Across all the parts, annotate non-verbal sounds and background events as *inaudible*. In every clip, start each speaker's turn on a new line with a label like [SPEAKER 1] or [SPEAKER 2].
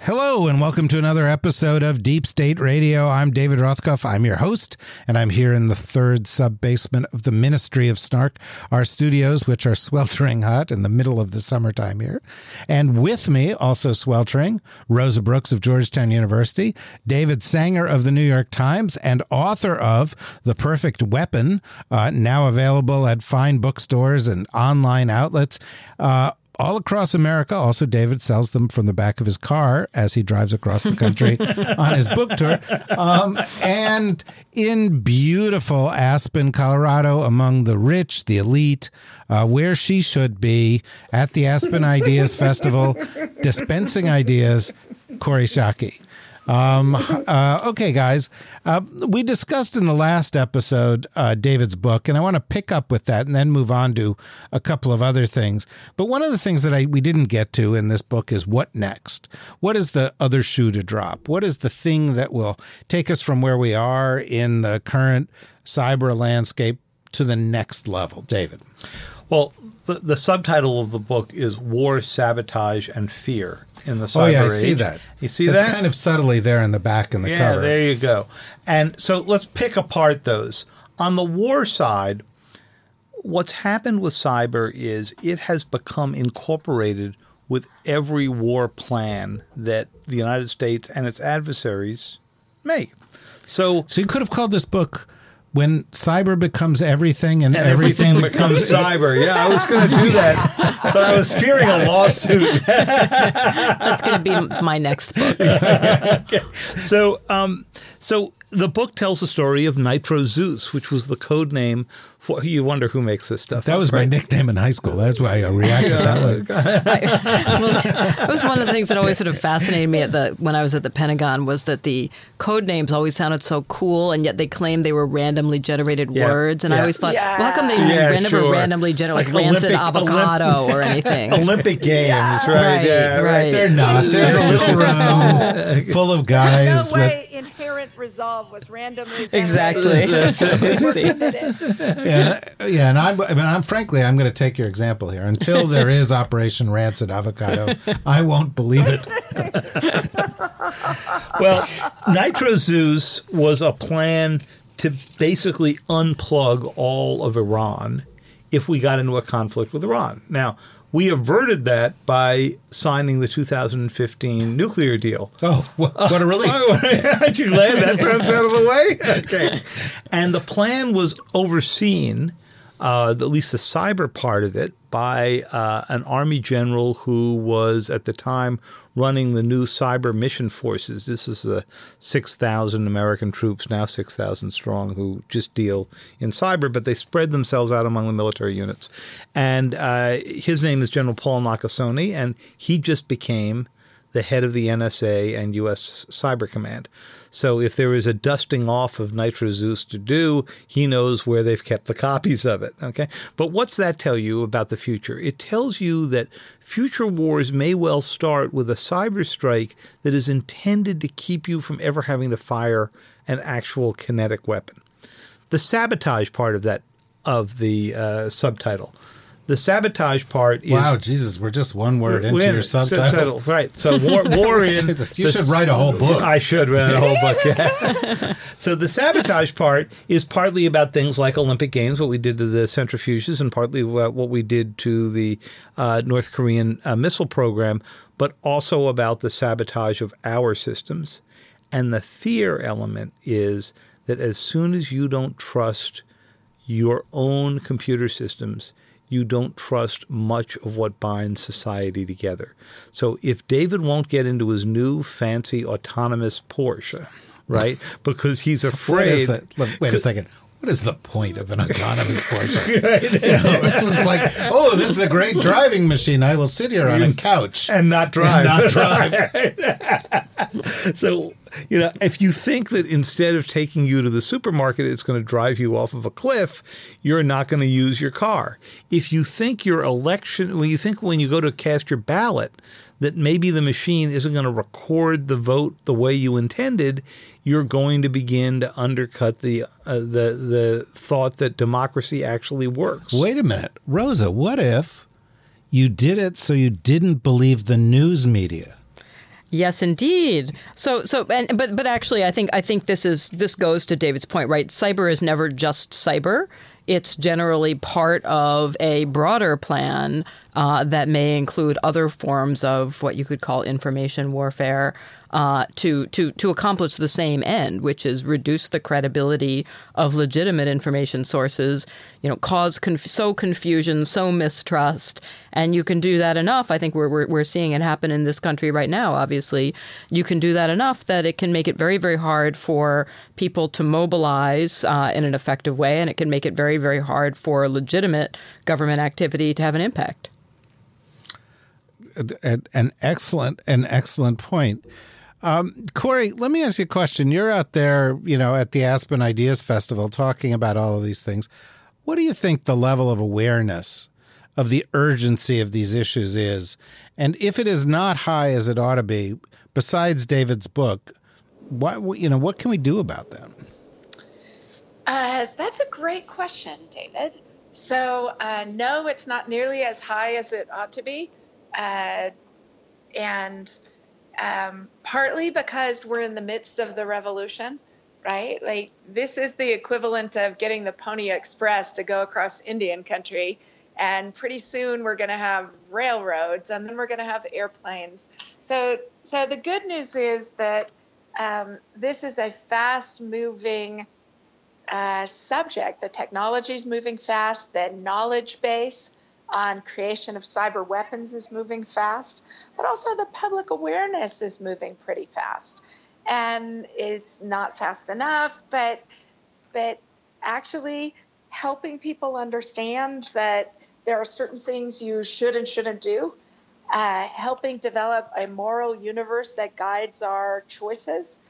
[SPEAKER 1] Hello, and welcome to another episode of Deep State Radio. I'm David Rothkopf. I'm your host, and I'm here in the third sub basement of the Ministry of Snark, our studios, which are sweltering hot in the middle of the summertime here. And with me, also sweltering, Rosa Brooks of Georgetown University, David Sanger of the New York Times, and author of The Perfect Weapon, uh, now available at fine bookstores and online outlets. Uh, all across America. Also, David sells them from the back of his car as he drives across the country *laughs* on his book tour. Um, and in beautiful Aspen, Colorado, among the rich, the elite, uh, where she should be at the Aspen Ideas Festival, dispensing ideas, Kori Schake. Um, uh, okay, guys, uh, we discussed in the last episode uh, David's book, and I want to pick up with that and then move on to a couple of other things. But one of the things that I we didn't get to in this book is what next. What is the other shoe to drop? What is the thing that will take us from where we are in the current cyber landscape to the next level, David?
[SPEAKER 2] Well, the, the subtitle of the book is War, Sabotage, and Fear in the cyber
[SPEAKER 1] Oh yeah, I
[SPEAKER 2] age.
[SPEAKER 1] see that.
[SPEAKER 2] You see
[SPEAKER 1] That's
[SPEAKER 2] that?
[SPEAKER 1] kind of subtly there in the back in the
[SPEAKER 2] yeah,
[SPEAKER 1] cover.
[SPEAKER 2] there you go. And so let's pick apart those. On the war side, what's happened with cyber is it has become incorporated with every war plan that the United States and its adversaries make. So
[SPEAKER 1] So you could have called this book "When Cyber Becomes Everything and,
[SPEAKER 2] and everything becomes *laughs* cyber. Yeah, I was going to do that, but I was fearing a lawsuit.
[SPEAKER 3] That's going to be my next book. *laughs*
[SPEAKER 2] So, um, so the book tells the story of Nitro Zeus, which was the code name for. You wonder who makes this stuff.
[SPEAKER 1] That
[SPEAKER 2] up,
[SPEAKER 1] was my nickname in high school. That's why I reacted that way. *laughs*
[SPEAKER 3] That was one of the things that always sort of fascinated me at the when I was at the Pentagon was that the code names always sounded so cool, and yet they claimed they were randomly generated
[SPEAKER 2] Yeah.
[SPEAKER 3] words. And
[SPEAKER 2] Yeah.
[SPEAKER 3] I always thought, well, how come they
[SPEAKER 2] Yeah,
[SPEAKER 3] never
[SPEAKER 2] sure.
[SPEAKER 3] randomly generate like,
[SPEAKER 2] Like
[SPEAKER 3] rancid
[SPEAKER 2] Olympic-
[SPEAKER 3] avocado or anything? *laughs*
[SPEAKER 2] Olympic Games, right?
[SPEAKER 3] Right,
[SPEAKER 2] yeah,
[SPEAKER 3] right.
[SPEAKER 1] They're not. There's a little *laughs* room full of
[SPEAKER 4] No
[SPEAKER 1] guys with.
[SPEAKER 4] Way inherent resolve was randomly *laughs* generated.
[SPEAKER 3] Exactly. *laughs*
[SPEAKER 2] That's *laughs*
[SPEAKER 1] Yeah, yeah, and I'm. I mean, I'm frankly, I'm going to take your example here. Until there is Operation Rancid Avocado, I won't believe it.
[SPEAKER 2] Well, Nitro Zeus was a plan to basically unplug all of Iran if we got into a conflict with Iran. Now, we averted that by signing the 2015 nuclear deal.
[SPEAKER 1] Oh, what, what a relief! *laughs*
[SPEAKER 2] Aren't you glad that sounds out of the way? *laughs* Okay. And the plan was overseen, uh, at least the cyber part of it, by uh, an army general who was at the time running the new cyber mission forces. This is the 6,000 American troops, now 6,000 strong, who just deal in cyber, but they spread themselves out among the military units. And uh, his name is General Paul Nakasone, and he just became the head of the NSA and U.S. Cyber Command. So if there is a dusting off of Nitro Zeus to do, he knows where they've kept the *laughs* copies of it. Okay. But what's that tell you about the future? It tells you that future wars may well start with a cyber strike that is intended to keep you from ever having to fire an actual kinetic weapon. The sabotage part of that of the uh, subtitle. The sabotage part is
[SPEAKER 1] Wow, Jesus, we're just one word into your subtitle.
[SPEAKER 2] right? So war, *laughs* war in
[SPEAKER 1] Jesus, you
[SPEAKER 2] the-
[SPEAKER 1] should write a whole book.
[SPEAKER 2] I should write a whole book. Yeah. *laughs* so the sabotage part is partly about things like Olympic Games, what we did to the centrifuges, and partly what we did to the uh, North Korean uh, missile program, but also about the sabotage of our systems. And the fear element is that as soon as you don't trust your own computer systems, you don't trust much of what binds society together. So if David won't get into his new fancy autonomous Porsche, right, *laughs* because he's afraid.
[SPEAKER 1] that? Look, Wait a second. What is the point of an autonomous *laughs* Porsche? you know, it's just like, oh, this is a great driving machine. I will sit here on a couch
[SPEAKER 2] and not drive.
[SPEAKER 1] not drive. *laughs* *laughs*
[SPEAKER 2] So, you know, if you think that instead of taking you to the supermarket, it's going to drive you off of a cliff, you're not going to use your car. If you think your election, when you think when you go to cast your ballot, that maybe the machine isn't going to record the vote the way you intended, you're going to begin to undercut the uh, the the thought that democracy actually works.
[SPEAKER 1] Wait a minute, Rosa. What if you did it so you didn't believe the news media?
[SPEAKER 3] Yes, indeed. So, so, and but, but actually, I think I think this is this goes to David's point, right? Cyber is never just cyber. It's generally part of a broader plan uh, that may include other forms of what you could call information warfare uh, to to to accomplish the same end, which is reduce the credibility of legitimate information sources. You know, cause conf- so confusion, so mistrust, and you can do that enough. I think we're, we're we're seeing it happen in this country right now. Obviously, you can do that enough that it can make it very very hard for people to mobilize uh, in an effective way, and it can make it very very hard for legitimate government activity to have an impact.
[SPEAKER 1] An, excellent, an excellent point. Um, Kori, let me ask you a question. You're out there, you know, at the Aspen Ideas Festival talking about all of these things. What do you think the level of awareness of the urgency of these issues is? And if it is not high as it ought to be, besides David's book, what you know, what can we do about them?
[SPEAKER 4] Uh, that's a great question, David. So, uh, no, it's not nearly as high as it ought to be. Uh, and um, partly because we're in the midst of the revolution, right? Like, this is the equivalent of getting the Pony Express to go across Indian country. And pretty soon we're going to have railroads and then we're going to have airplanes. So, so the good news is that um, this is a fast moving uh, subject. The technology is moving fast. The knowledge base on creation of cyber weapons is moving fast, but also the public awareness is moving pretty fast. And it's not fast enough, but but actually helping people understand that there are certain things you should and shouldn't do. Uh, helping develop a moral universe that guides our choices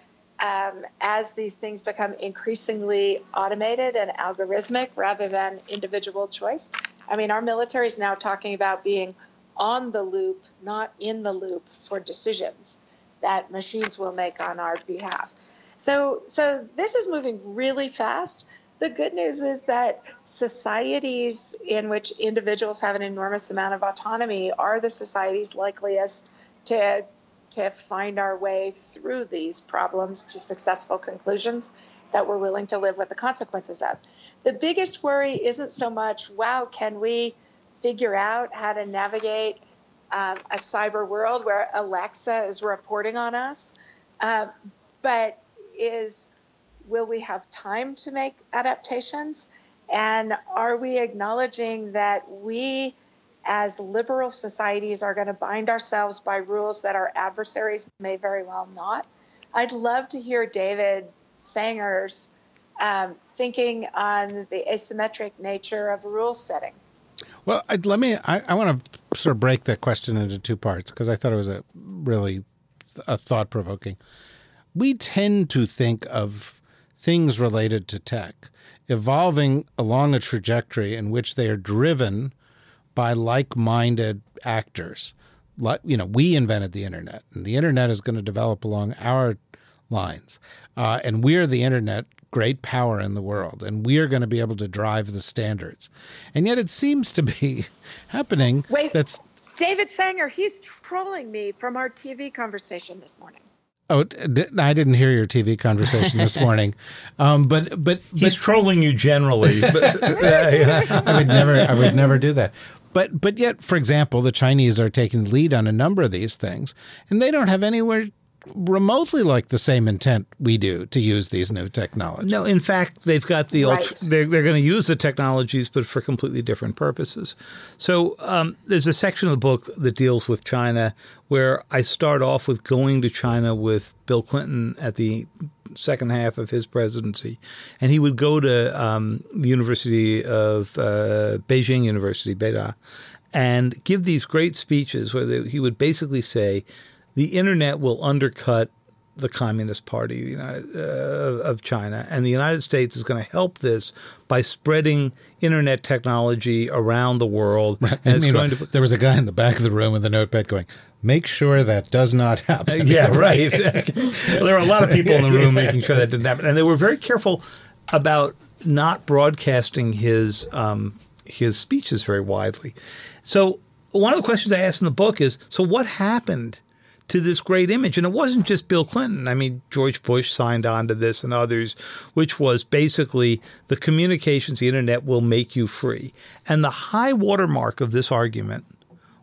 [SPEAKER 4] um, as these things become increasingly automated and algorithmic rather than individual choice. I mean, our military is now talking about being on the loop, not in the loop for decisions that machines will make on our behalf. So, so this is moving really fast. The good news is that societies in which individuals have an enormous amount of autonomy are the societies likeliest to to find our way through these problems to successful conclusions that we're willing to live with the consequences of. The biggest worry isn't so much, wow, can we figure out how to navigate um, a cyber world where Alexa is reporting on us, uh, but is will we have time to make adaptations? And are we acknowledging that we as liberal societies are going to bind ourselves by rules that our adversaries may very well not. I'd love to hear David Sanger's um, thinking on the asymmetric nature of rule setting.
[SPEAKER 1] Well, I, let me. I, I want to sort of break that question into two parts because I thought it was a really a thought provoking. We tend to think of things related to tech evolving along a trajectory in which they are driven by like-minded actors. Like you know, we invented the internet, and the internet is going to develop along our lines, uh, and we're the internet great power in the world, and we are going to be able to drive the standards. And yet, it seems to be *laughs* happening.
[SPEAKER 4] Wait,
[SPEAKER 1] that's
[SPEAKER 4] David Sanger. He's trolling me from our TV conversation this morning.
[SPEAKER 1] Oh, I didn't hear your TV conversation this *laughs* morning, um, but but
[SPEAKER 2] he's
[SPEAKER 1] but,
[SPEAKER 2] trolling you generally. *laughs* But,
[SPEAKER 1] I would never, I would never do that. But but yet, for example, the Chinese are taking lead on a number of these things, and they don't have anywhere remotely like the same intent we do to use these new technologies.
[SPEAKER 2] No, in fact, they've got the
[SPEAKER 4] Right.
[SPEAKER 2] ultra, they're they're going to use the technologies, but for completely different purposes. So um, there's a section of the book that deals with China where I start off with going to China with Bill Clinton at the second half of his presidency, and he would go to um, the University of uh, Beijing University, Beida, and give these great speeches where they, he would basically say, "The internet will undercut." the Communist Party know, uh, of China, and the United States is going to help this by spreading internet technology around the world. And,
[SPEAKER 1] And meanwhile,
[SPEAKER 2] to
[SPEAKER 1] there was a guy in the back of the room with a notepad going, "Make sure that does not happen." *laughs*
[SPEAKER 2] yeah, right. *laughs* well, *laughs* there were a lot of people in the room making sure that didn't happen, and they were very careful about not broadcasting his um, his speeches very widely. So one of the questions I asked in the book is, so what happened to this great image? And it wasn't just Bill Clinton. I mean, George Bush signed on to this and others, which was basically the communications, the internet will make you free. And the high watermark of this argument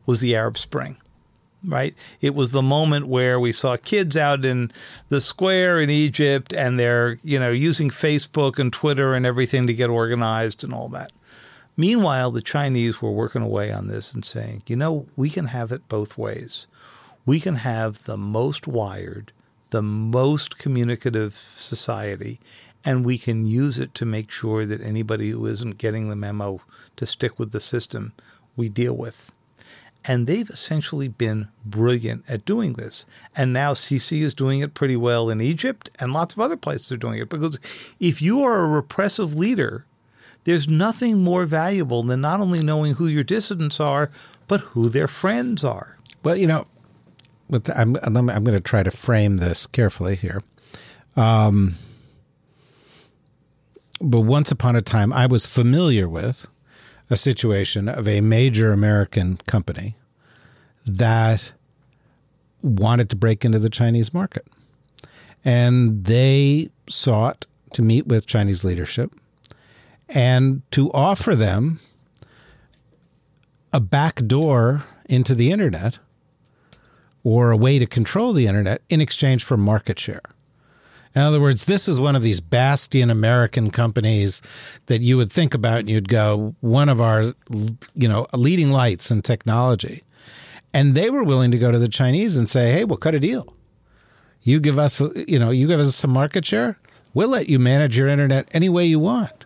[SPEAKER 2] was the Arab Spring right? It was the moment where we saw kids out in the square in Egypt and they're, you know, using Facebook and Twitter and everything to get organized and all that. Meanwhile, the Chinese were working away on this and saying, you know, we can have it both ways. We can have the most wired, the most communicative society, and we can use it to make sure that anybody who isn't getting the memo to stick with the system, we deal with. And they've essentially been brilliant at doing this. And now Sisi is doing it pretty well in Egypt, and lots of other places are doing it. Because if you are a repressive leader, there's nothing more valuable than not only knowing who your dissidents are, but who their friends are.
[SPEAKER 1] Well, you know, with I'm I'm, I'm going to try to frame this carefully here. Um, but once upon a time, I was familiar with a situation of a major American company that wanted to break into the Chinese market, and they sought to meet with Chinese leadership and to offer them a back door into the internet or a way to control the internet in exchange for market share. In other words, this is one of these bastion American companies that you would think about and you'd go, one of our, you know, leading lights in technology. And they were willing to go to the Chinese and say, hey, we'll cut a deal. You give us, you know, you give us some market share. We'll let you manage your internet any way you want.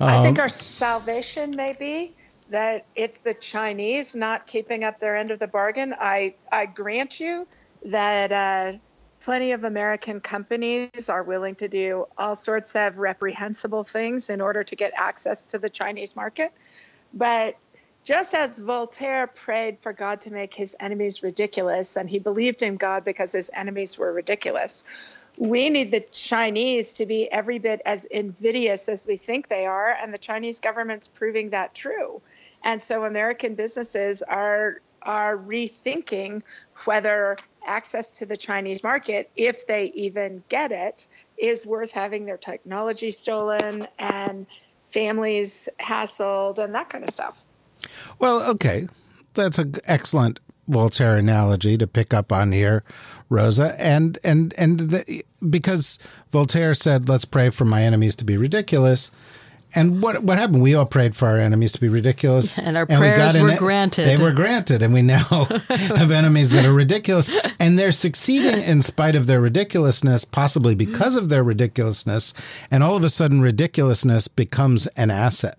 [SPEAKER 4] I think um, our salvation may be that it's the Chinese not keeping up their end of the bargain. I, I grant you that uh, plenty of American companies are willing to do all sorts of reprehensible things in order to get access to the Chinese market. But just as Voltaire prayed for God to make his enemies ridiculous, and he believed in God because his enemies were ridiculous, we need the Chinese to be every bit as invidious as we think they are, and the Chinese government's proving that true. And so American businesses are are rethinking whether access to the Chinese market, if they even get it, is worth having their technology stolen and families hassled and that kind of stuff.
[SPEAKER 1] Well, okay. That's an excellent Voltaire analogy to pick up on here, Rosa. And and and the, because Voltaire said, "Let's pray for my enemies to be ridiculous." And what what happened? We all prayed for our enemies to be ridiculous, *laughs*
[SPEAKER 3] And our
[SPEAKER 1] we
[SPEAKER 3] prayers
[SPEAKER 1] got
[SPEAKER 3] were
[SPEAKER 1] it-
[SPEAKER 3] granted.
[SPEAKER 1] They were granted, and we now *laughs* have enemies that are ridiculous, and they're succeeding in spite of their ridiculousness, possibly because of their ridiculousness. And all of a sudden, ridiculousness becomes an asset.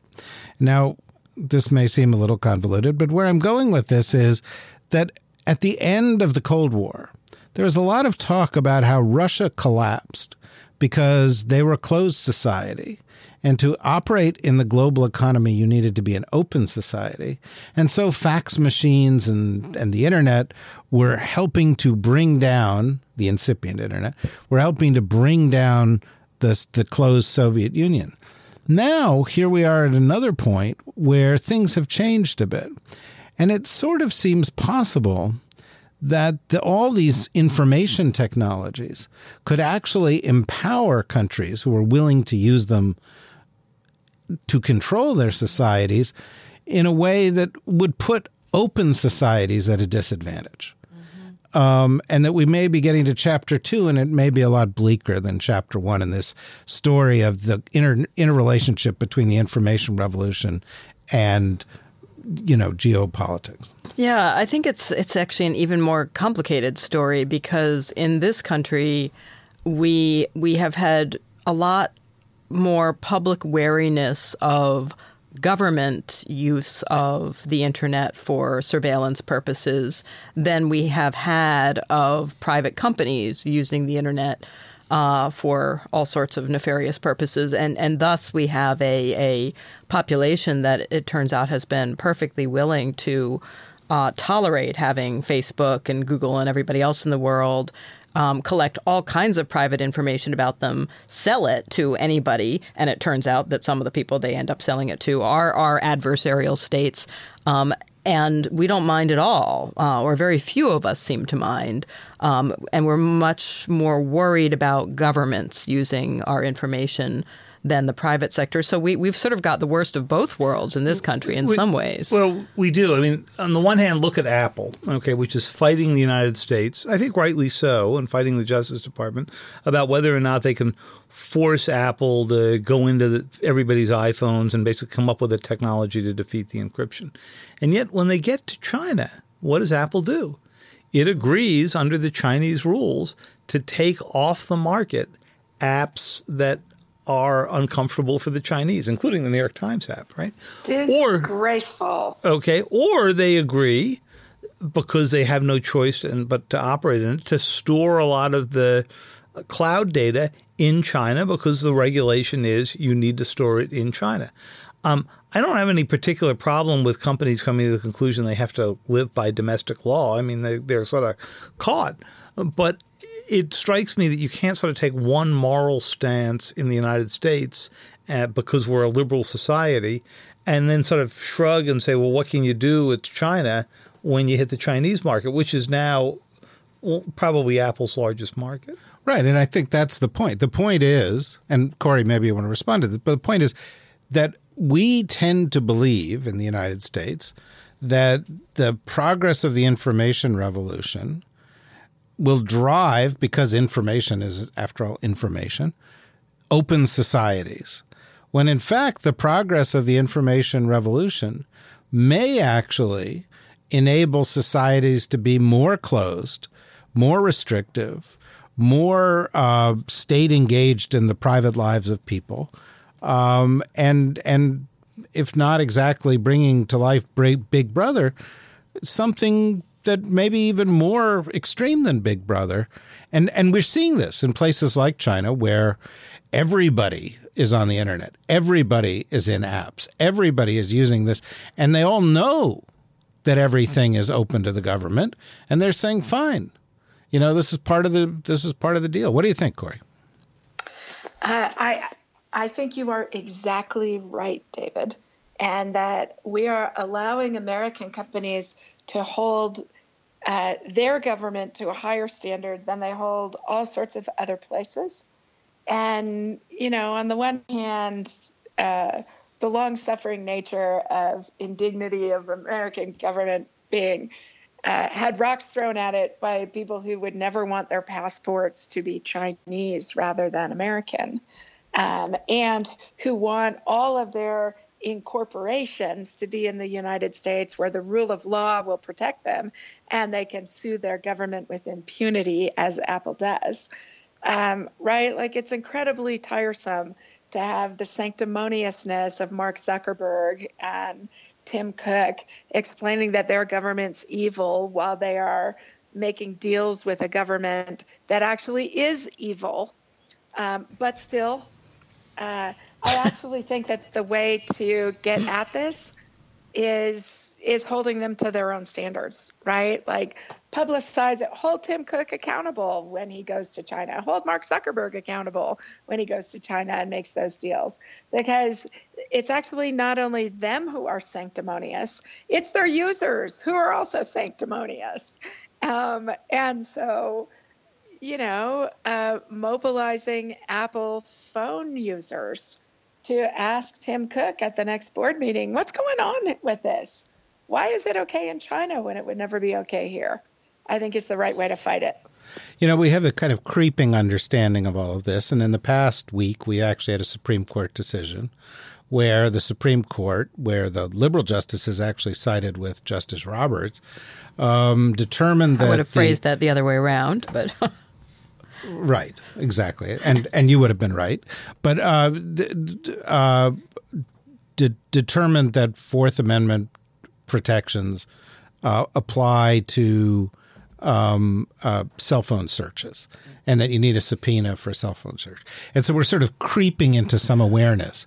[SPEAKER 1] Now, this may seem a little convoluted, but where I'm going with this is that at the end of the Cold War, there was a lot of talk about how Russia collapsed because they were a closed society. And to operate in the global economy, you needed to be an open society. And so fax machines and, and the internet were helping to bring down the incipient internet, were helping to bring down the, the closed Soviet Union. Now, here we are at another point where things have changed a bit. And it sort of seems possible that the, all these information technologies could actually empower countries who are willing to use them to control their societies in a way that would put open societies at a disadvantage. um, and that we may be getting to chapter two, and it may be a lot bleaker than chapter one in this story of the inter interrelationship between the information revolution and you know geopolitics.
[SPEAKER 3] Yeah, I think it's it's actually an even more complicated story because in this country we we have had a lot more public wariness of government use of the internet for surveillance purposes than we have had of private companies using the internet uh, for all sorts of nefarious purposes, and and thus we have a a population that it turns out has been perfectly willing to uh, tolerate having Facebook and Google and everybody else in the world um, collect all kinds of private information about them, sell it to anybody, and it turns out that some of the people they end up selling it to are are adversarial states. Um, and we don't mind at all, uh, or very few of us seem to mind. Um, and we're much more worried about governments using our information than the private sector. So we, we've sort of got the worst of both worlds in this country in
[SPEAKER 2] We-
[SPEAKER 3] some ways.
[SPEAKER 2] Well, we do. I mean, on the one hand, look at Apple, okay, which is fighting the United States, I think rightly so, and fighting the Justice Department about whether or not they can force Apple to go into the, everybody's iPhones and basically come up with a technology to defeat the encryption. And yet, when they get to China, what does Apple do? It agrees under the Chinese rules to take off the market apps that are uncomfortable for the Chinese, including the New York Times app, right? Or
[SPEAKER 4] Disgraceful.
[SPEAKER 2] Okay, or they agree because they have no choice and but to operate in it to store a lot of the cloud data in China because the regulation is you need to store it in China. Um, I don't have any particular problem with companies coming to the conclusion they have to live by domestic law. I mean, they, they're sort of caught, but it strikes me that you can't sort of take one moral stance in the United States uh, because we're a liberal society and then sort of shrug and say, well, what can you do with China when you hit the Chinese market, which is now probably Apple's largest market?
[SPEAKER 1] Right. And I think that's the point. The point is, and Kori, maybe you want to respond to this, but the point is that we tend to believe in the United States that the progress of the information revolution will drive, because information is, after all, information, open societies. When in fact, the progress of the information revolution may actually enable societies to be more closed, more restrictive, more uh, state engaged in the private lives of people, um, and and if not exactly bringing to life Big Brother, something that maybe even more extreme than Big Brother, and and we're seeing this in places like China where everybody is on the internet, everybody is in apps, everybody is using this, and they all know that everything is open to the government, and they're saying fine. You know, this is part of the this is part of the deal. What do you think, Kori?
[SPEAKER 4] Uh, I I think you are exactly right, David, and that we are allowing American companies to hold uh, their government to a higher standard than they hold all sorts of other places. And you know, on the one hand, uh, the long-suffering nature of indignity of American government being uh, had rocks thrown at it by people who would never want their passports to be Chinese rather than American, um, and who want all of their incorporations to be in the United States where the rule of law will protect them and they can sue their government with impunity, as Apple does. Um, right? Like it's incredibly tiresome to have the sanctimoniousness of Mark Zuckerberg and Tim Cook explaining that their government's evil while they are making deals with a government that actually is evil. Um, but still, uh, I actually think that the way to get at this is is holding them to their own standards, right? Like publicize it, hold Tim Cook accountable when he goes to China, hold Mark Zuckerberg accountable when he goes to China and makes those deals. Because it's actually not only them who are sanctimonious, it's their users who are also sanctimonious. Um, and so, you know, uh, mobilizing Apple phone users to ask Tim Cook at the next board meeting, what's going on with this? Why is it okay in China when it would never be okay here? I think is the right way to fight it.
[SPEAKER 1] You know, we have a kind of creeping understanding of all of this. And in the past week, we actually had a Supreme Court decision where the Supreme Court, where the liberal justices actually sided with Justice Roberts, um, determined that
[SPEAKER 3] I would have
[SPEAKER 1] the-
[SPEAKER 3] phrased that the other way around, but *laughs*
[SPEAKER 1] Right, exactly, and and you would have been right, but uh, uh, de- determined that Fourth Amendment protections uh, apply to um, uh, cell phone searches, and that you need a subpoena for cell phone search, and so we're sort of creeping into some awareness.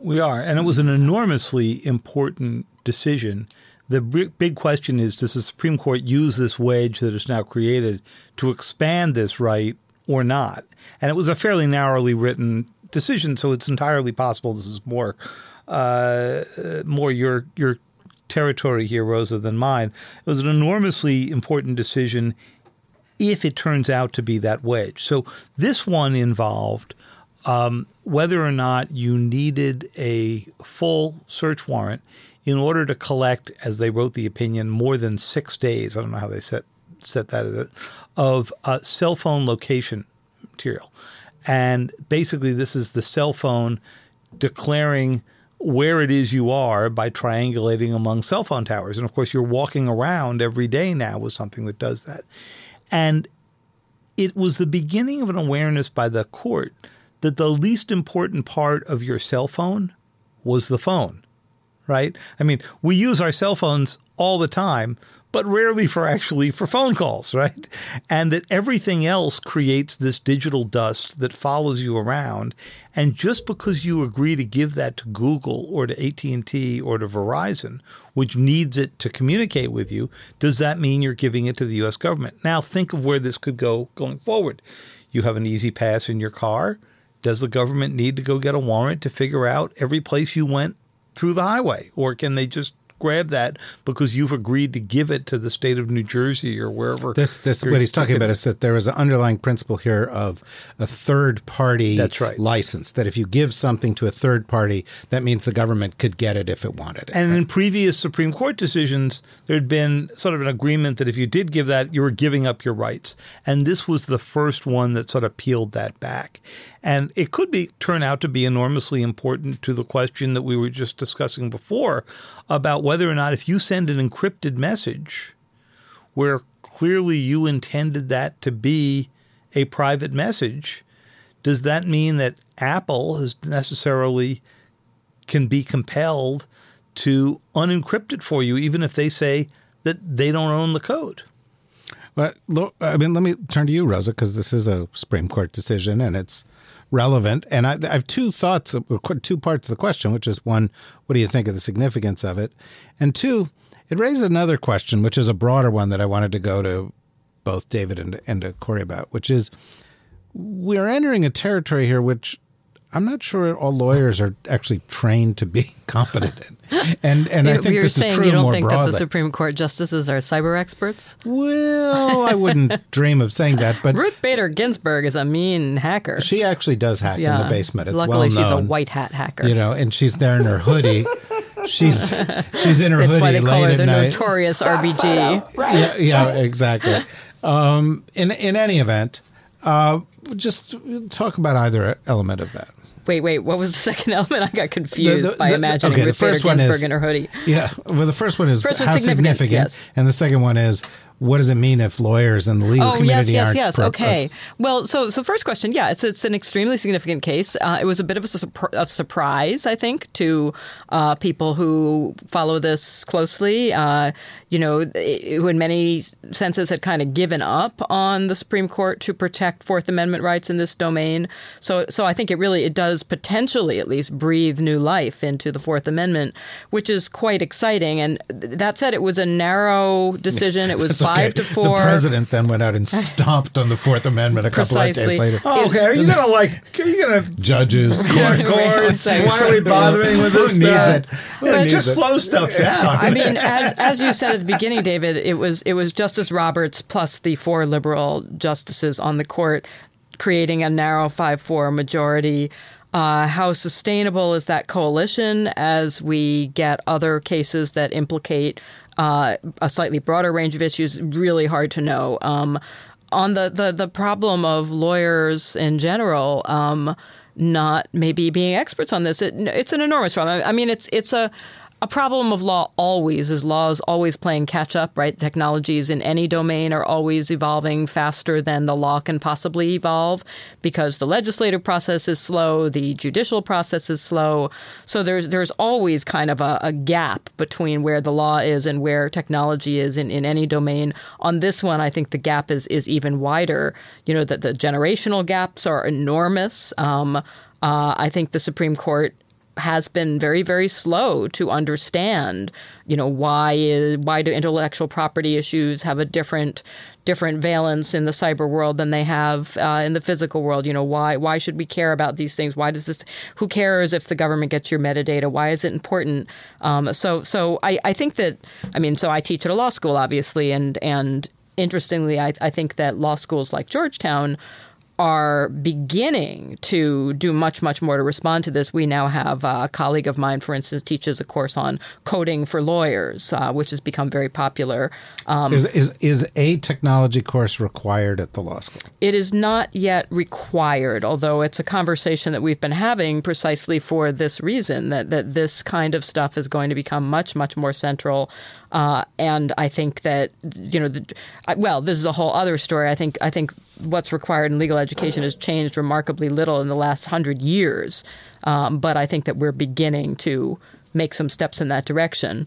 [SPEAKER 2] We are, and it was an enormously important decision. The big question is: Does the Supreme Court use this wedge that is now created to expand this right or not? And it was a fairly narrowly written decision, so it's entirely possible this is more uh, more your your territory here, Rosa, than mine. It was an enormously important decision if it turns out to be that wedge. So this one involved um, whether or not you needed a full search warrant in order to collect, as they wrote the opinion, more than six days. I don't know how they set set that as of uh, cell phone location material, and basically this is the cell phone declaring where it is you are by triangulating among cell phone towers. And of course, you're walking around every day now with something that does that. And it was the beginning of an awareness by the court that the least important part of your cell phone was the phone, right? I mean, we use our cell phones all the time, but rarely for actually for phone calls, *laughs* right? And that everything else creates this digital dust that follows you around. And just because you agree to give that to Google or to AT&T or to Verizon, which needs it to communicate with you, does that mean you're giving it to the US government? Now think of where this could go going forward. You have an E-ZPass in your car. Does the government need to go get a warrant to figure out every place you went through the highway? Or can they just grab that because you've agreed to give it to the state of New Jersey or wherever?
[SPEAKER 1] This, this, what he's talking about is that there is an underlying principle here of a third party
[SPEAKER 2] That's right.
[SPEAKER 1] license. That if you give something to a third party, that means the government could get it if it wanted it.
[SPEAKER 2] And in previous Supreme Court decisions, there had been sort of an agreement that if you did give that, you were giving up your rights. And this was the first one that sort of peeled that back. And it could be turn out to be enormously important to the question that we were just discussing before about whether or not if you send an encrypted message where clearly you intended that to be a private message, does that mean that Apple has necessarily can be compelled to unencrypt it for you, even if they say that they don't own the code.
[SPEAKER 1] Look, I mean, let me turn to you, Rosa, because this is a Supreme Court decision and it's relevant. And I, I have two thoughts, two parts of the question, which is one, what do you think of the significance of it? And two, it raises another question, which is a broader one that I wanted to go to both David and, and to Kori about, which is we're entering a territory here which I'm not sure all lawyers are actually trained to be *laughs* competent in. And and I
[SPEAKER 3] You're-
[SPEAKER 1] think
[SPEAKER 3] you're
[SPEAKER 1] this is
[SPEAKER 3] saying
[SPEAKER 1] true
[SPEAKER 3] you don't
[SPEAKER 1] more
[SPEAKER 3] think that the Supreme Court justices are cyber experts?
[SPEAKER 1] well, I wouldn't *laughs* dream of saying that, but
[SPEAKER 3] Ruth Bader Ginsburg is a mean hacker.
[SPEAKER 1] she actually does hack in the basement. It's
[SPEAKER 3] Luckily,
[SPEAKER 1] well
[SPEAKER 3] she's a white hat hacker.
[SPEAKER 1] You know, and she's there in her hoodie. She's she's in her
[SPEAKER 3] That's
[SPEAKER 1] hoodie
[SPEAKER 3] why they call
[SPEAKER 1] late
[SPEAKER 3] her
[SPEAKER 1] at
[SPEAKER 3] the
[SPEAKER 1] night.
[SPEAKER 3] notorious RBG.
[SPEAKER 1] Yeah, yeah, exactly. Um, in in any event, uh, just talk about either element of that.
[SPEAKER 3] Wait, wait. What was the *laughs* second element? I got confused
[SPEAKER 1] The- the-
[SPEAKER 3] by
[SPEAKER 1] the-
[SPEAKER 3] imagining
[SPEAKER 1] okay, the
[SPEAKER 3] Ruth Bader
[SPEAKER 1] first one is-
[SPEAKER 3] in her hoodie.
[SPEAKER 1] Yeah. Well, the first one is
[SPEAKER 3] First
[SPEAKER 1] how significant,
[SPEAKER 3] yes.
[SPEAKER 1] and the second one is what does it mean if lawyers and the legal
[SPEAKER 3] Oh
[SPEAKER 1] community
[SPEAKER 3] yes, yes, yes.
[SPEAKER 1] pro-
[SPEAKER 3] okay. Well, so so first question, yeah, it's it's an extremely significant case. Uh, it was a bit of a, a surprise, I think, to uh, people who follow this closely. Uh, you know, it- who in many senses had kind of given up on the Supreme Court to protect Fourth Amendment rights in this domain. So so I think it really it does potentially at least breathe new life into the Fourth Amendment, which is quite exciting. And that said, it was a narrow decision. It was *laughs* five
[SPEAKER 1] okay.
[SPEAKER 3] to four.
[SPEAKER 1] The president then went out and stomped on the Fourth Amendment a couple of days later.
[SPEAKER 2] Oh, okay. Are you gonna like? Are you gonna?
[SPEAKER 1] Judges, *laughs*
[SPEAKER 2] Yeah, *laughs*
[SPEAKER 1] courts.
[SPEAKER 2] courts. Why are we bothering with this?
[SPEAKER 1] Who
[SPEAKER 2] this?
[SPEAKER 1] needs
[SPEAKER 2] stuff?
[SPEAKER 1] it? Who needs
[SPEAKER 2] just
[SPEAKER 1] it?
[SPEAKER 2] slow stuff *laughs* down.
[SPEAKER 3] I mean, as as you said at the beginning, David, it was it was Justice Roberts plus the four liberal justices on the court creating a narrow five four majority. Uh, how sustainable is that coalition as we get other cases that implicate uh, a slightly broader range of issues? Really hard to know. Um, on the, the, the problem of lawyers in general, um, not maybe being experts on this, it, it's an enormous problem. I mean, it's it's a a problem of law always is law is always playing catch up, right? Technologies in any domain are always evolving faster than the law can possibly evolve because the legislative process is slow, the judicial process is slow. So there's there's always kind of a, a gap between where the law is and where technology is in, in any domain. On this one, I think the gap is is even wider. You know that the generational gaps are enormous. Um, uh, I think the Supreme Court has been very, very slow to understand, you know, why is, why do intellectual property issues have a different different valence in the cyber world than they have uh, in the physical world? You know, why why should we care about these things? Why does this? Who cares if the government gets your metadata? Why is it important? Um, so so I, I think that I mean, so I teach at a law school, obviously, and and interestingly, I, I think that law schools like Georgetown are beginning to do much, much more to respond to this. We now have a colleague of mine, for instance, teaches a course on coding for lawyers, uh, which has become very popular.
[SPEAKER 1] Um, is, is, is a technology course required at the law school?
[SPEAKER 3] It is not yet required, although it's a conversation that we've been having precisely for this reason that, that this kind of stuff is going to become much, much more central. Uh, and I think that, you know, the, well, this is a whole other story. I think, I think what's required in legal education has changed remarkably little in the last hundred years. Um, but I think that we're beginning to make some steps in that direction.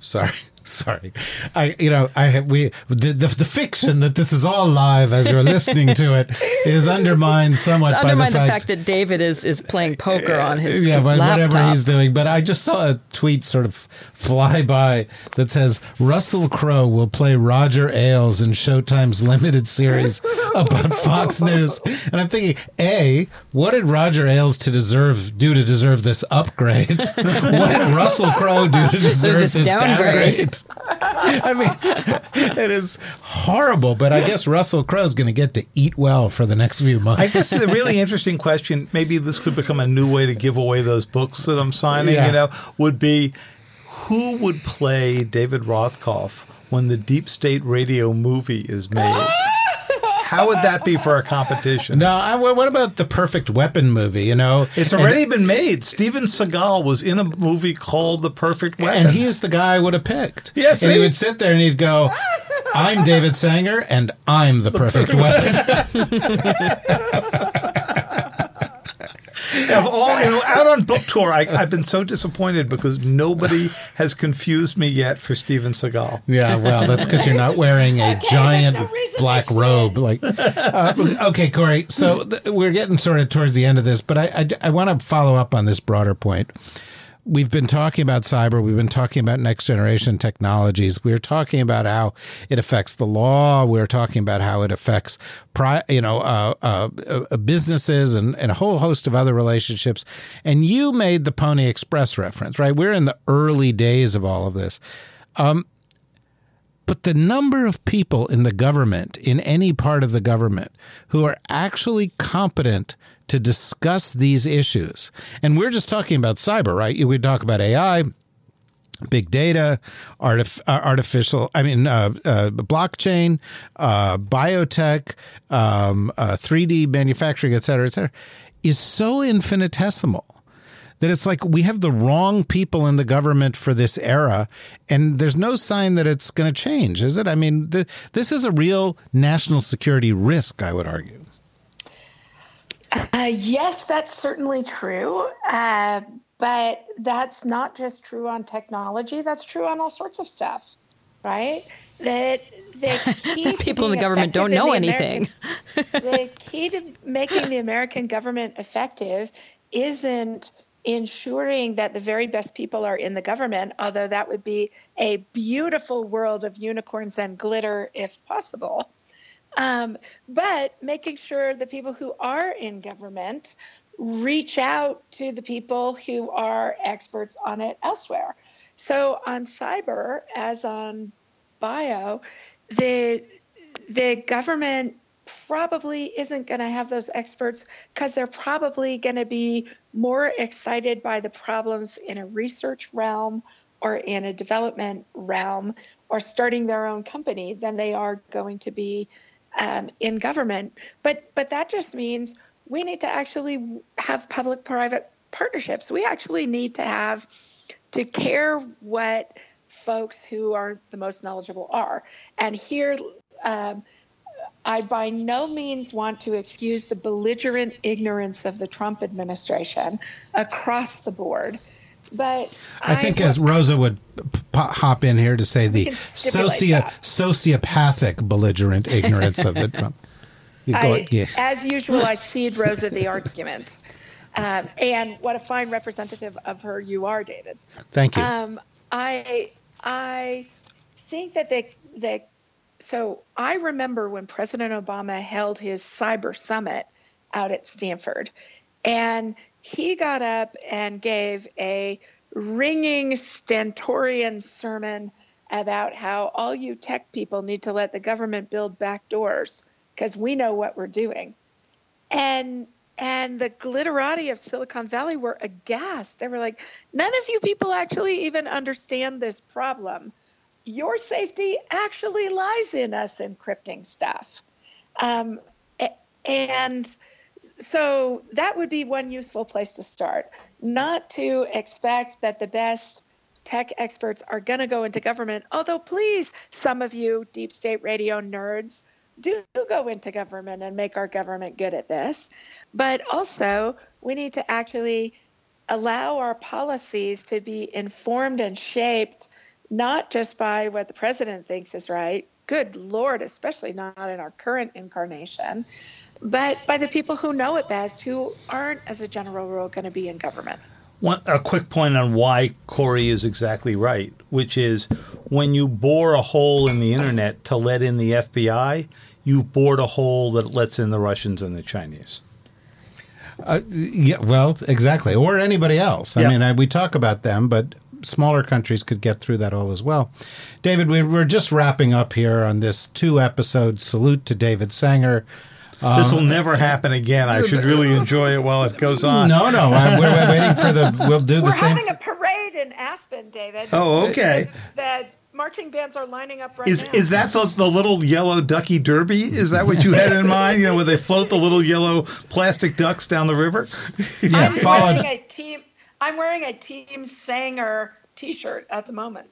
[SPEAKER 1] Sorry. Sorry, I you know I have, we the, the, the fiction that this is all live as you're listening to it *laughs* is undermined somewhat
[SPEAKER 3] it's
[SPEAKER 1] by
[SPEAKER 3] undermined
[SPEAKER 1] the
[SPEAKER 3] fact,
[SPEAKER 1] fact,
[SPEAKER 3] that David is is playing poker on his
[SPEAKER 1] yeah
[SPEAKER 3] laptop.
[SPEAKER 1] whatever he's doing. But I just saw a tweet sort of fly by that says Russell Crowe will play Roger Ailes in Showtime's limited series about Fox *laughs* News, and I'm thinking, a what did Roger Ailes to deserve do to deserve this upgrade? *laughs* what did Russell Crowe do to deserve
[SPEAKER 3] This
[SPEAKER 1] this,
[SPEAKER 3] downgrade.
[SPEAKER 1] downgrade? I mean, *laughs* it is horrible, but I guess Russell Crowe's going to get to eat well for the next few months.
[SPEAKER 2] I guess the really interesting question, maybe this could become a new way to give away those books that I'm signing,
[SPEAKER 1] Yeah.
[SPEAKER 2] you know, would be who would play David Rothkopf when the Deep State Radio movie is made? How would that be for a competition?
[SPEAKER 1] No, I, what about the Perfect Weapon movie? You know,
[SPEAKER 2] It's already been made. Steven Seagal was in a movie called The Perfect Weapon.
[SPEAKER 1] and he's the guy I would have picked.
[SPEAKER 2] Yeah,
[SPEAKER 1] and he would sit there and he'd go, "I'm David Sanger, and I'm the perfect weapon." *laughs*
[SPEAKER 2] of all, you know, out on book tour, I, I've been so disappointed because nobody has confused me yet for Steven Seagal.
[SPEAKER 1] yeah, well, that's because you're not wearing a giant
[SPEAKER 4] no
[SPEAKER 1] black robe. Like, uh, okay, Kori. So th- we're getting sort of towards the end of this, but I I, want to follow up on this broader point. We've been talking about cyber. We've been talking about next generation technologies. We're talking about how it affects the law. We're talking about how it affects, pri- you know, uh, uh, uh, businesses and, and a whole host of other relationships. And you made the Pony Express reference, right? We're in the early days of all of this. But the number of people in the government, in any part of the government, who are actually competent to discuss these issues, and we're just talking about cyber, right? We talk about AI, big data, artif- uh, artificial, I mean, uh, uh, blockchain, uh, biotech, um, uh, 3D manufacturing, et cetera, et cetera, is so infinitesimal that it's like we have the wrong people in the government for this era, and there's no sign that it's going to change, is it? I mean, this is a real national security risk, I would argue.
[SPEAKER 4] Uh, yes, that's certainly true. Uh, but that's not just true on technology, that's true on all sorts of stuff, right? That the *laughs*
[SPEAKER 3] People in the government don't know anything.
[SPEAKER 4] American- *laughs* the key to making the American government effective isn't ensuring that the very best people are in the government, although that would be a beautiful world of unicorns and glitter if possible. Um, but making sure the people who are in government reach out to the people who are experts on it elsewhere. So on cyber, as on bio, the the government probably isn't going to have those experts because they're probably going to be more excited by the problems in a research realm or in a development realm or starting their own company than they are going to be um, in government. But but that just means we need to actually have public-private partnerships. We actually need to have to care what folks who are the most knowledgeable are. And here, um, I by no means want to excuse the belligerent ignorance of the Trump administration across the board. But
[SPEAKER 1] I, think as Rosa would hop in here to say the socio-
[SPEAKER 4] that.
[SPEAKER 1] sociopathic belligerent *laughs* ignorance of the Trump.
[SPEAKER 4] I,
[SPEAKER 1] yeah.
[SPEAKER 4] As usual, I cede Rosa the argument. Um, and what a fine representative of her you are, David.
[SPEAKER 1] Thank you.
[SPEAKER 4] Um, I I think that they they so I remember when President Obama held his cyber summit out at Stanford, and he got up and gave a ringing stentorian sermon about how all you tech people need to let the government build back doors because we know what we're doing. And and the glitterati of Silicon Valley were aghast. They were like, none of you people actually even understand this problem. Your safety actually lies in us encrypting stuff. Um, and so that would be one useful place to start. Not to expect that the best tech experts are going to go into government, although, please, some of you deep state radio nerds do go into government and make our government good at this. But also, we need to actually allow our policies to be informed and shaped not just by what the president thinks is right, good Lord, especially not in our current incarnation, but by the people who know it best, who aren't, as a general rule, going to be in government.
[SPEAKER 2] One, a quick point on why Kori is exactly right, which is when you bore a hole in the internet to let in the FBI, you bored a hole that lets in the Russians and the Chinese.
[SPEAKER 1] Uh, yeah, well, exactly, or anybody else. I
[SPEAKER 2] Yeah.
[SPEAKER 1] mean, I, we talk about them, but smaller countries could get through that all as well. David, we, we're just wrapping up here on this two-episode salute to David Sanger.
[SPEAKER 2] This will um, never happen again. I should really enjoy it while it goes on.
[SPEAKER 1] No, no, I, we're, we're waiting for the. We'll do the
[SPEAKER 4] We're
[SPEAKER 1] same.
[SPEAKER 4] having a parade in Aspen, David.
[SPEAKER 2] Oh, okay.
[SPEAKER 4] The marching bands are lining up right
[SPEAKER 2] Is
[SPEAKER 4] now.
[SPEAKER 2] is that the, the little yellow ducky derby? Is that what you had in mind? You know, where they float the little yellow plastic ducks down the river?
[SPEAKER 1] yeah,
[SPEAKER 4] I'm
[SPEAKER 1] followed.
[SPEAKER 4] wearing a team. I'm wearing a Team Sanger T-shirt at the moment.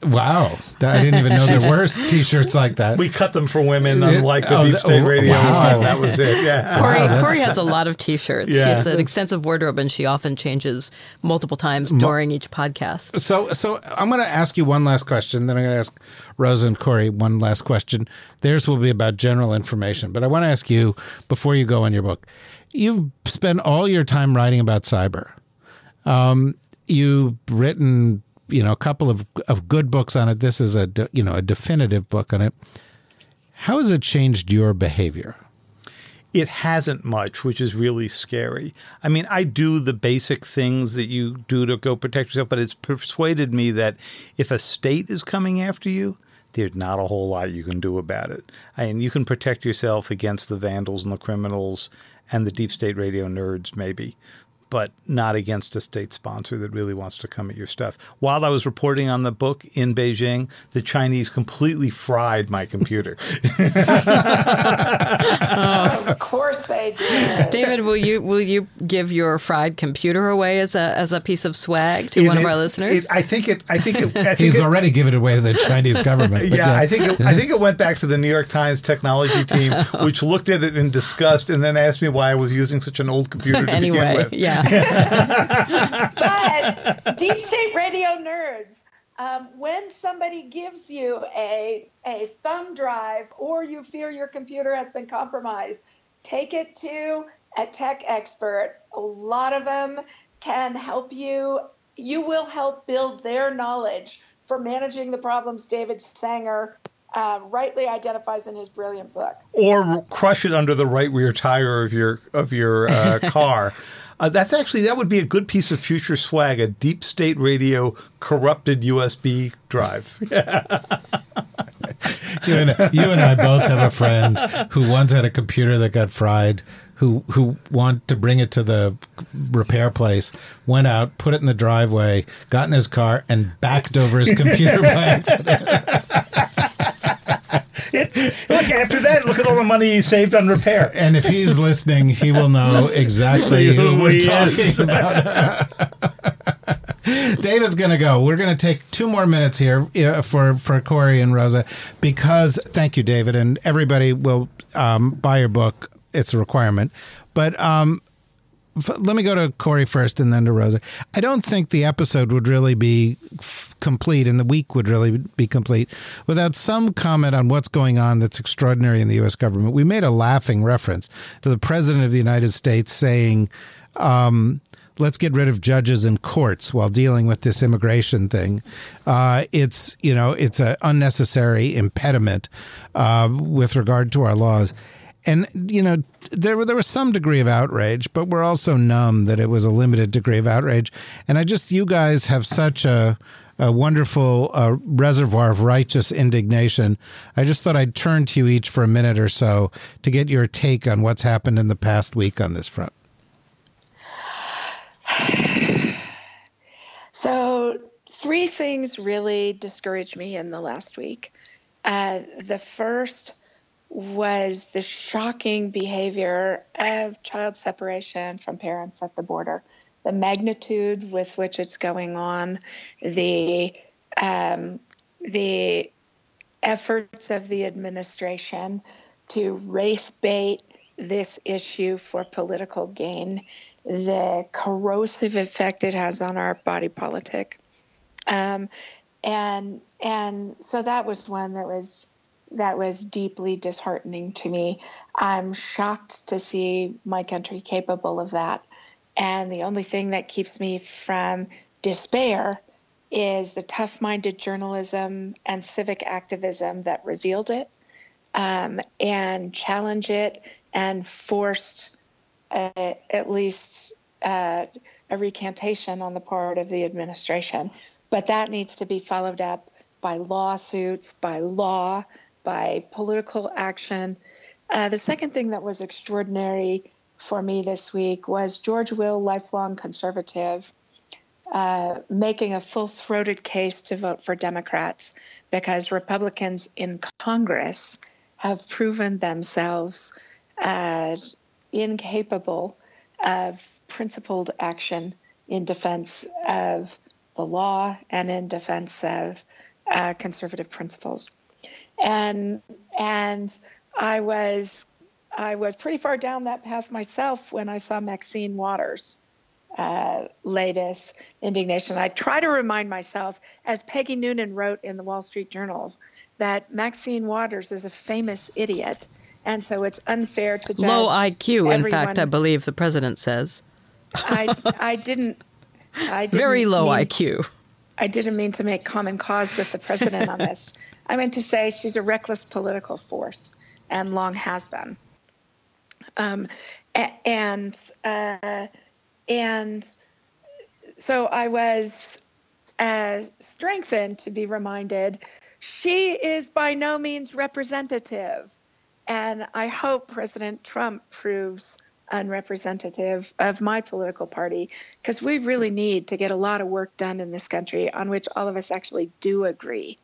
[SPEAKER 1] Wow, I didn't even know there were *laughs* T-shirts like that.
[SPEAKER 2] We cut them for women, unlike the
[SPEAKER 1] Oh,
[SPEAKER 2] Deep State
[SPEAKER 1] oh,
[SPEAKER 2] Radio *laughs*
[SPEAKER 1] wow.
[SPEAKER 2] one. That was it. Yeah.
[SPEAKER 3] Kori,
[SPEAKER 1] that's-
[SPEAKER 3] Kori has a lot of T-shirts.
[SPEAKER 2] Yeah.
[SPEAKER 3] She has an extensive wardrobe, and she often changes multiple times during each podcast.
[SPEAKER 1] So, so I'm going to ask you one last question. Then I'm going to ask Rosa and Kori one last question. Theirs will be about general information, but I want to ask you before you go on your book. You've spent all your time writing about cyber. Um, you've written, you know, a couple of of good books on it. This is a you know a definitive book on it. How has it changed your behavior?
[SPEAKER 2] It hasn't much, which is really scary. I mean, I do the basic things that you do to go protect yourself, but it's persuaded me that if a state is coming after you, there's not a whole lot you can do about it. I mean, you can protect yourself against the vandals and the criminals and the deep state radio nerds, maybe, but not against a state sponsor that really wants to come at your stuff. While I was reporting on the book in Beijing, the Chinese completely fried my computer. *laughs*
[SPEAKER 4] Of course they do.
[SPEAKER 3] David, will you will you give your fried computer away as a as a piece of swag to one of our listeners?
[SPEAKER 2] it- I think it. I think it. I think
[SPEAKER 1] He's
[SPEAKER 2] it,
[SPEAKER 1] already given it away to the Chinese government. but *laughs*
[SPEAKER 2] yeah, I think it, I think it went back to the New York Times technology team, *laughs* which looked at it in disgust and then asked me why I was using such an old computer to begin with.
[SPEAKER 3] yeah. *laughs*
[SPEAKER 4] but deep state radio nerds, um, when somebody gives you a a thumb drive or you fear your computer has been compromised, take it to a tech expert. A lot of them can help you. You will help build their knowledge for managing the problems David Sanger uh, rightly identifies in his brilliant book.
[SPEAKER 2] Or crush it under the right rear tire of your of your uh, *laughs* car. Uh, that's actually that would be a good piece of future swag. A deep state radio corrupted USB drive. *laughs*
[SPEAKER 1] you, and, you and I both have a friend who once had a computer that got fried. Who who want to bring it to the repair place? Went out, put it in the driveway, got in his car, and backed over his computer by accident. *laughs* *laughs*
[SPEAKER 2] Look, after that, look at all the money he saved on repair.
[SPEAKER 1] And if he's listening, he will know *laughs* exactly who we're talking
[SPEAKER 2] is.
[SPEAKER 1] about. *laughs* David's going to go. We're going to take two more minutes here for for Kori and Rosa because thank you, David, and everybody will um, buy your book. It's a requirement, but. Um, let me go to Kori first and then to Rosa. I don't think the episode would really be f- complete and the week would really be complete without some comment on what's going on that's extraordinary in the U.S. government. We made a laughing reference to the President of the United States saying, um, let's get rid of judges and courts while dealing with this immigration thing. Uh, it's you know it's an unnecessary impediment uh, with regard to our laws, and you know there there was some degree of outrage, but we're also numb that it was a limited degree of outrage. And I just you guys have such a a wonderful uh, reservoir of righteous indignation. I just thought I'd turn to you each for a minute or so to get your take on what's happened in the past week on this front. *sighs*
[SPEAKER 4] So, three things really discouraged me in the last week. Uh, the first was the shocking behavior of child separation from parents at the border, the magnitude with which it's going on, the um, the efforts of the administration to race bait this issue for political gain, the corrosive effect it has on our body politic. Um, and and so that was one that was that was deeply disheartening to me. I'm shocked to see my country capable of that. And the only thing that keeps me from despair is the tough minded journalism and civic activism that revealed it um, and challenged it and forced uh, at least uh, a recantation on the part of the administration. But that needs to be followed up by lawsuits, by law, by political action. Uh, the second thing that was extraordinary for me this week was George Will, lifelong conservative, uh, making a full throated case to vote for Democrats because Republicans in Congress have proven themselves uh, incapable of principled action in defense of the law and in defense of uh, conservative principles. And and I was I was pretty far down that path myself when I saw Maxine Waters' uh, latest indignation. I try to remind myself, as Peggy Noonan wrote in the Wall Street Journal, that Maxine Waters is a famous idiot, and so it's unfair to judge
[SPEAKER 3] Low IQ, in fact, I believe the president says.
[SPEAKER 4] I I didn't. I *laughs* didn't
[SPEAKER 3] Very low
[SPEAKER 4] mean-
[SPEAKER 3] IQ.
[SPEAKER 4] I didn't mean to make common cause with the president on this. *laughs* I meant to say she's a reckless political force and long has been. Um, and uh, and so I was uh, strengthened to be reminded she is by no means representative. And I hope President Trump proves unrepresentative of my political party because we really need to get a lot of work done in this country on which all of us actually do agree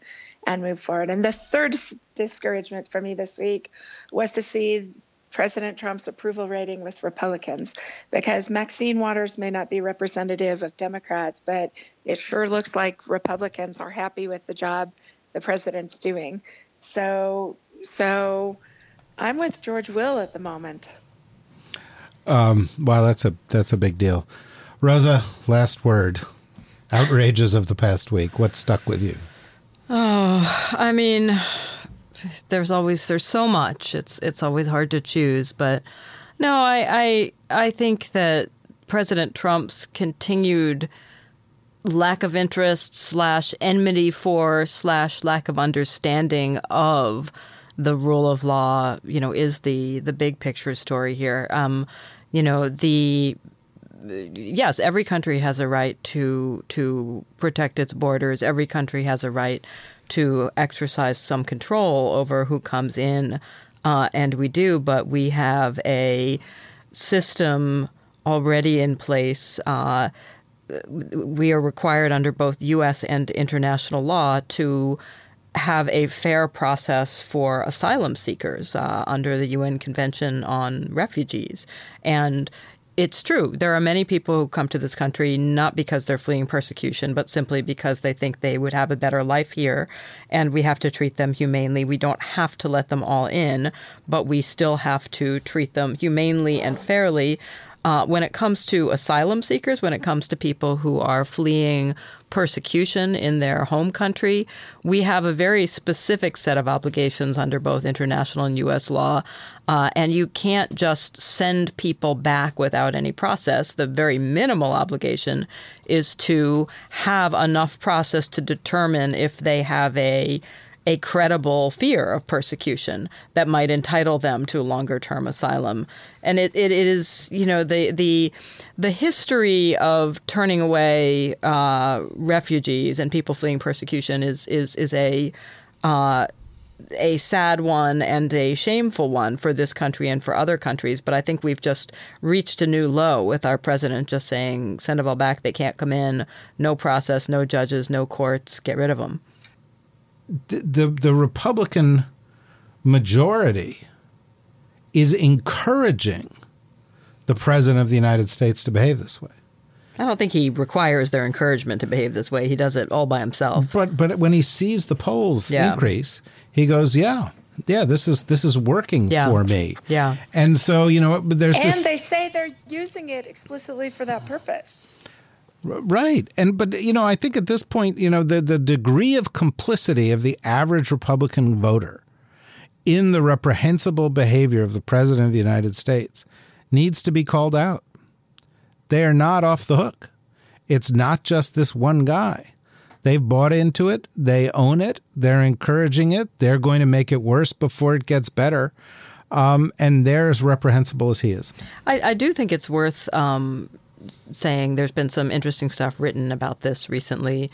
[SPEAKER 4] and move forward. And the third discouragement for me this week was to see President Trump's approval rating with Republicans because Maxine Waters may not be representative of Democrats, but it sure looks like Republicans are happy with the job the president's doing. So, so I'm with George Will at the moment.
[SPEAKER 1] Wow, that's a that's a big deal. Rosa, last word. Outrages of the past week. What stuck with you?
[SPEAKER 3] Oh, I mean, there's always there's so much. It's it's always hard to choose, but no, I I I think that President Trump's continued lack of interest slash enmity for slash lack of understanding of the rule of law, you know, is the the big picture story here. Um, you know, the yes, every country has a right to to protect its borders. Every country has a right to exercise some control over who comes in, uh, and we do. But we have a system already in place. Uh, we are required under both U.S. and international law to have a fair process for asylum seekers uh, under the UN Convention on Refugees. And it's true. There are many people who come to this country not because they're fleeing persecution, but simply because they think they would have a better life here. And we have to treat them humanely. We don't have to let them all in, but we still have to treat them humanely and fairly. Uh, when it comes to asylum seekers, when it comes to people who are fleeing persecution in their home country, we have a very specific set of obligations under both international and U.S. law. Uh, and you can't just send people back without any process. The very minimal obligation is to have enough process to determine if they have a a credible fear of persecution that might entitle them to longer term asylum. And it, it is, you know, the the the history of turning away uh, refugees and people fleeing persecution is is is a uh, a sad one and a shameful one for this country and for other countries. But I think we've just reached a new low with our president just saying, send them all back. They can't come in. No process, no judges, no courts. Get rid of them
[SPEAKER 1] the, the, the Republican majority is encouraging the president of the United States to behave this way.
[SPEAKER 3] I don't think he requires their encouragement to behave this way. He does it all by himself.
[SPEAKER 1] But but when he sees the polls yeah. increase, he goes, "Yeah, yeah, this is this is working yeah. for me."
[SPEAKER 3] Yeah.
[SPEAKER 1] And so you know, there's
[SPEAKER 4] and
[SPEAKER 1] this,
[SPEAKER 4] they say they're using it explicitly for that purpose.
[SPEAKER 1] Right. And but you know, I think at this point, you know, the the degree of complicity of the average Republican voter in the reprehensible behavior of the president of the United States needs to be called out. They are not off the hook. It's not just this one guy. They've bought into it, they own it, they're encouraging it, they're going to make it worse before it gets better. Um, and they're as reprehensible as he is.
[SPEAKER 3] I, I do think it's worth um, saying there's been some interesting stuff written about this recently.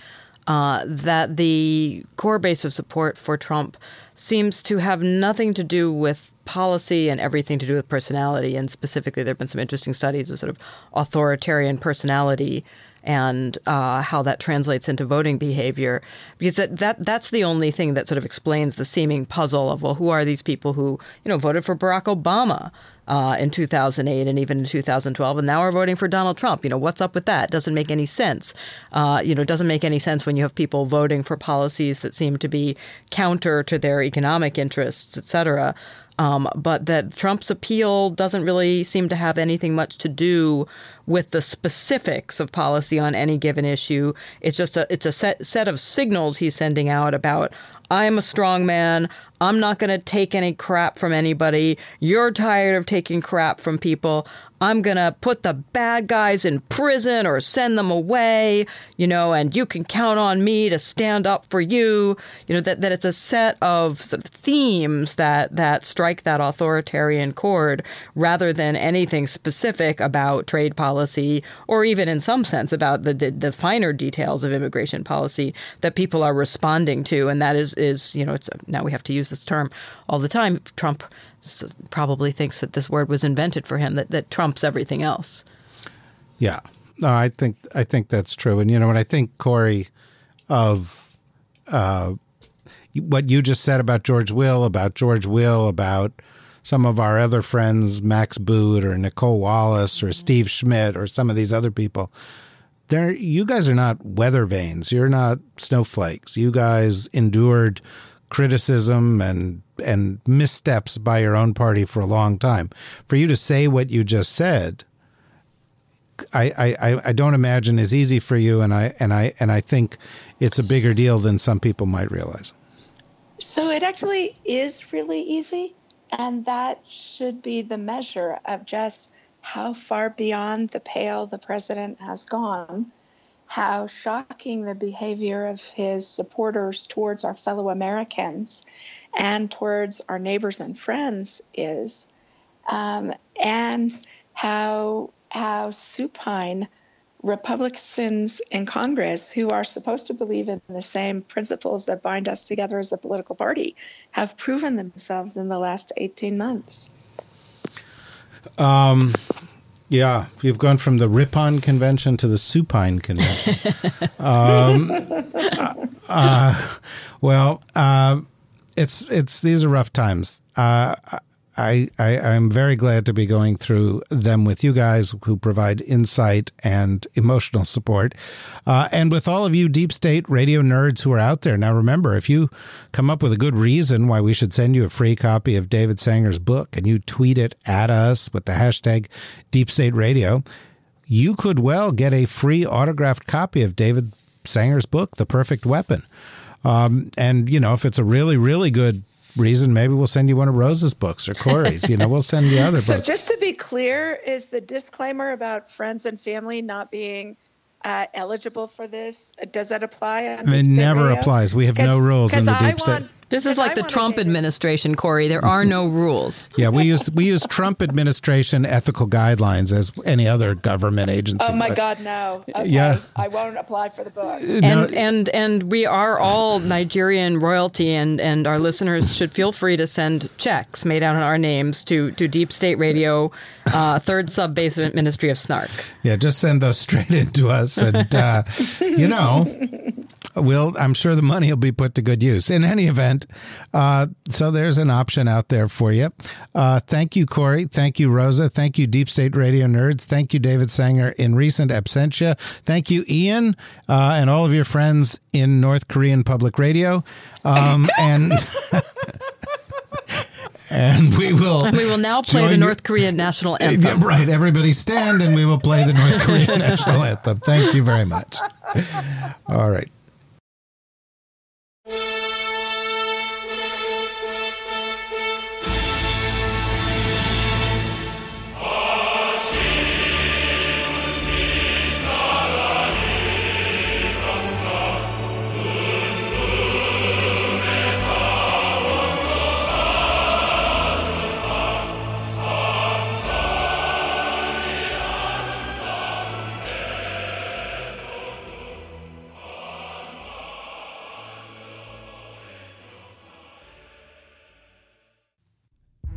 [SPEAKER 3] Uh, that the core base of support for Trump seems to have nothing to do with policy and everything to do with personality. And specifically, there have been some interesting studies of sort of authoritarian personality and uh, how that translates into voting behavior, because that, that that's the only thing that sort of explains the seeming puzzle of well, who are these people who you know voted for Barack Obama? Uh, in 2008 and even in 2012, and now we're voting for Donald Trump. You know, what's up with that? Doesn't make any sense. Uh, you know, doesn't make any sense when you have people voting for policies that seem to be counter to their economic interests, et cetera. Um, but that Trump's appeal doesn't really seem to have anything much to do with the specifics of policy on any given issue. It's just a it's a set set of signals he's sending out about I'm a strong man. I'm not going to take any crap from anybody. You're tired of taking crap from people. I'm going to put the bad guys in prison or send them away, you know, and you can count on me to stand up for you. You know, that, that it's a set of, sort of themes that, that strike that authoritarian chord rather than anything specific about trade policy or even in some sense about the, the, the finer details of immigration policy that people are responding to. And that is, is you know, it's now we have to use this term all the time. Trump probably thinks that this word was invented for him that, that trumps everything else.
[SPEAKER 1] Yeah, no, I think I think that's true. And you know, when I think Kori of uh, what you just said about George Will, about George Will, about some of our other friends, Max Boot or Nicolle Wallace or mm-hmm. Steve Schmidt or some of these other people. There, you guys are not weather vanes. You're not snowflakes. You guys endured criticism and and missteps by your own party for a long time. For you to say what you just said, I, I, I don't imagine is easy for you, and I and I and I think it's a bigger deal than some people might realize.
[SPEAKER 4] So it actually is really easy, and that should be the measure of just how far beyond the pale the president has gone how shocking the behavior of his supporters towards our fellow Americans and towards our neighbors and friends is, um, and how how supine Republicans in Congress who are supposed to believe in the same principles that bind us together as a political party have proven themselves in the last 18 months.
[SPEAKER 1] Um, yeah, you've gone from the Ripon convention to the Supine convention. *laughs* um, uh, well, uh, it's it's these are rough times. Uh, I, I I'm very glad to be going through them with you guys who provide insight and emotional support, uh, and with all of you deep state radio nerds who are out there. Now, remember, if you come up with a good reason why we should send you a free copy of David Sanger's book, and you tweet it at us with the hashtag Deep State Radio, you could well get a free autographed copy of David Sanger's book, The Perfect Weapon. Um, and you know, if it's a really, really good reason, maybe we'll send you one of Rosa's books or Kori's. You know, we'll send you other *laughs*
[SPEAKER 4] so
[SPEAKER 1] books.
[SPEAKER 4] just to be clear, is the disclaimer about friends and family not being uh, eligible for this? Does that apply? On
[SPEAKER 1] It never applies. We have no rules in the deep state.
[SPEAKER 4] Want-
[SPEAKER 3] This is
[SPEAKER 4] 'cause
[SPEAKER 3] like
[SPEAKER 4] I
[SPEAKER 3] the Trump administration, Kori. There are no rules. *laughs*
[SPEAKER 1] Yeah, we use we use Trump administration ethical guidelines as any other government agency.
[SPEAKER 4] Oh my
[SPEAKER 1] But-
[SPEAKER 4] God, no. Okay.
[SPEAKER 1] Yeah.
[SPEAKER 4] I won't apply for the book.
[SPEAKER 1] No,
[SPEAKER 3] And and and we are all Nigerian royalty, and and our listeners should feel free to send checks made out in our names to to Deep State Radio, uh, Third Sub Basement Ministry of Snark.
[SPEAKER 1] yeah, just send those *laughs* straight into us, and uh, you know, we'll. I'm sure the money will be put to good use. In any event, uh, so there's an option out there for you. Uh, thank you, Kori. Thank you, Rosa. Thank you, Deep State Radio nerds. Thank you, David Sanger, in recent absentia. Thank you, Ian, uh, and all of your friends in North Korean public radio. Um, *laughs* and and we will.
[SPEAKER 3] And we will now play the North Korean national anthem.
[SPEAKER 1] right. Everybody stand and we will play the North Korean national *laughs* anthem. Thank you very much. All right. Yeah.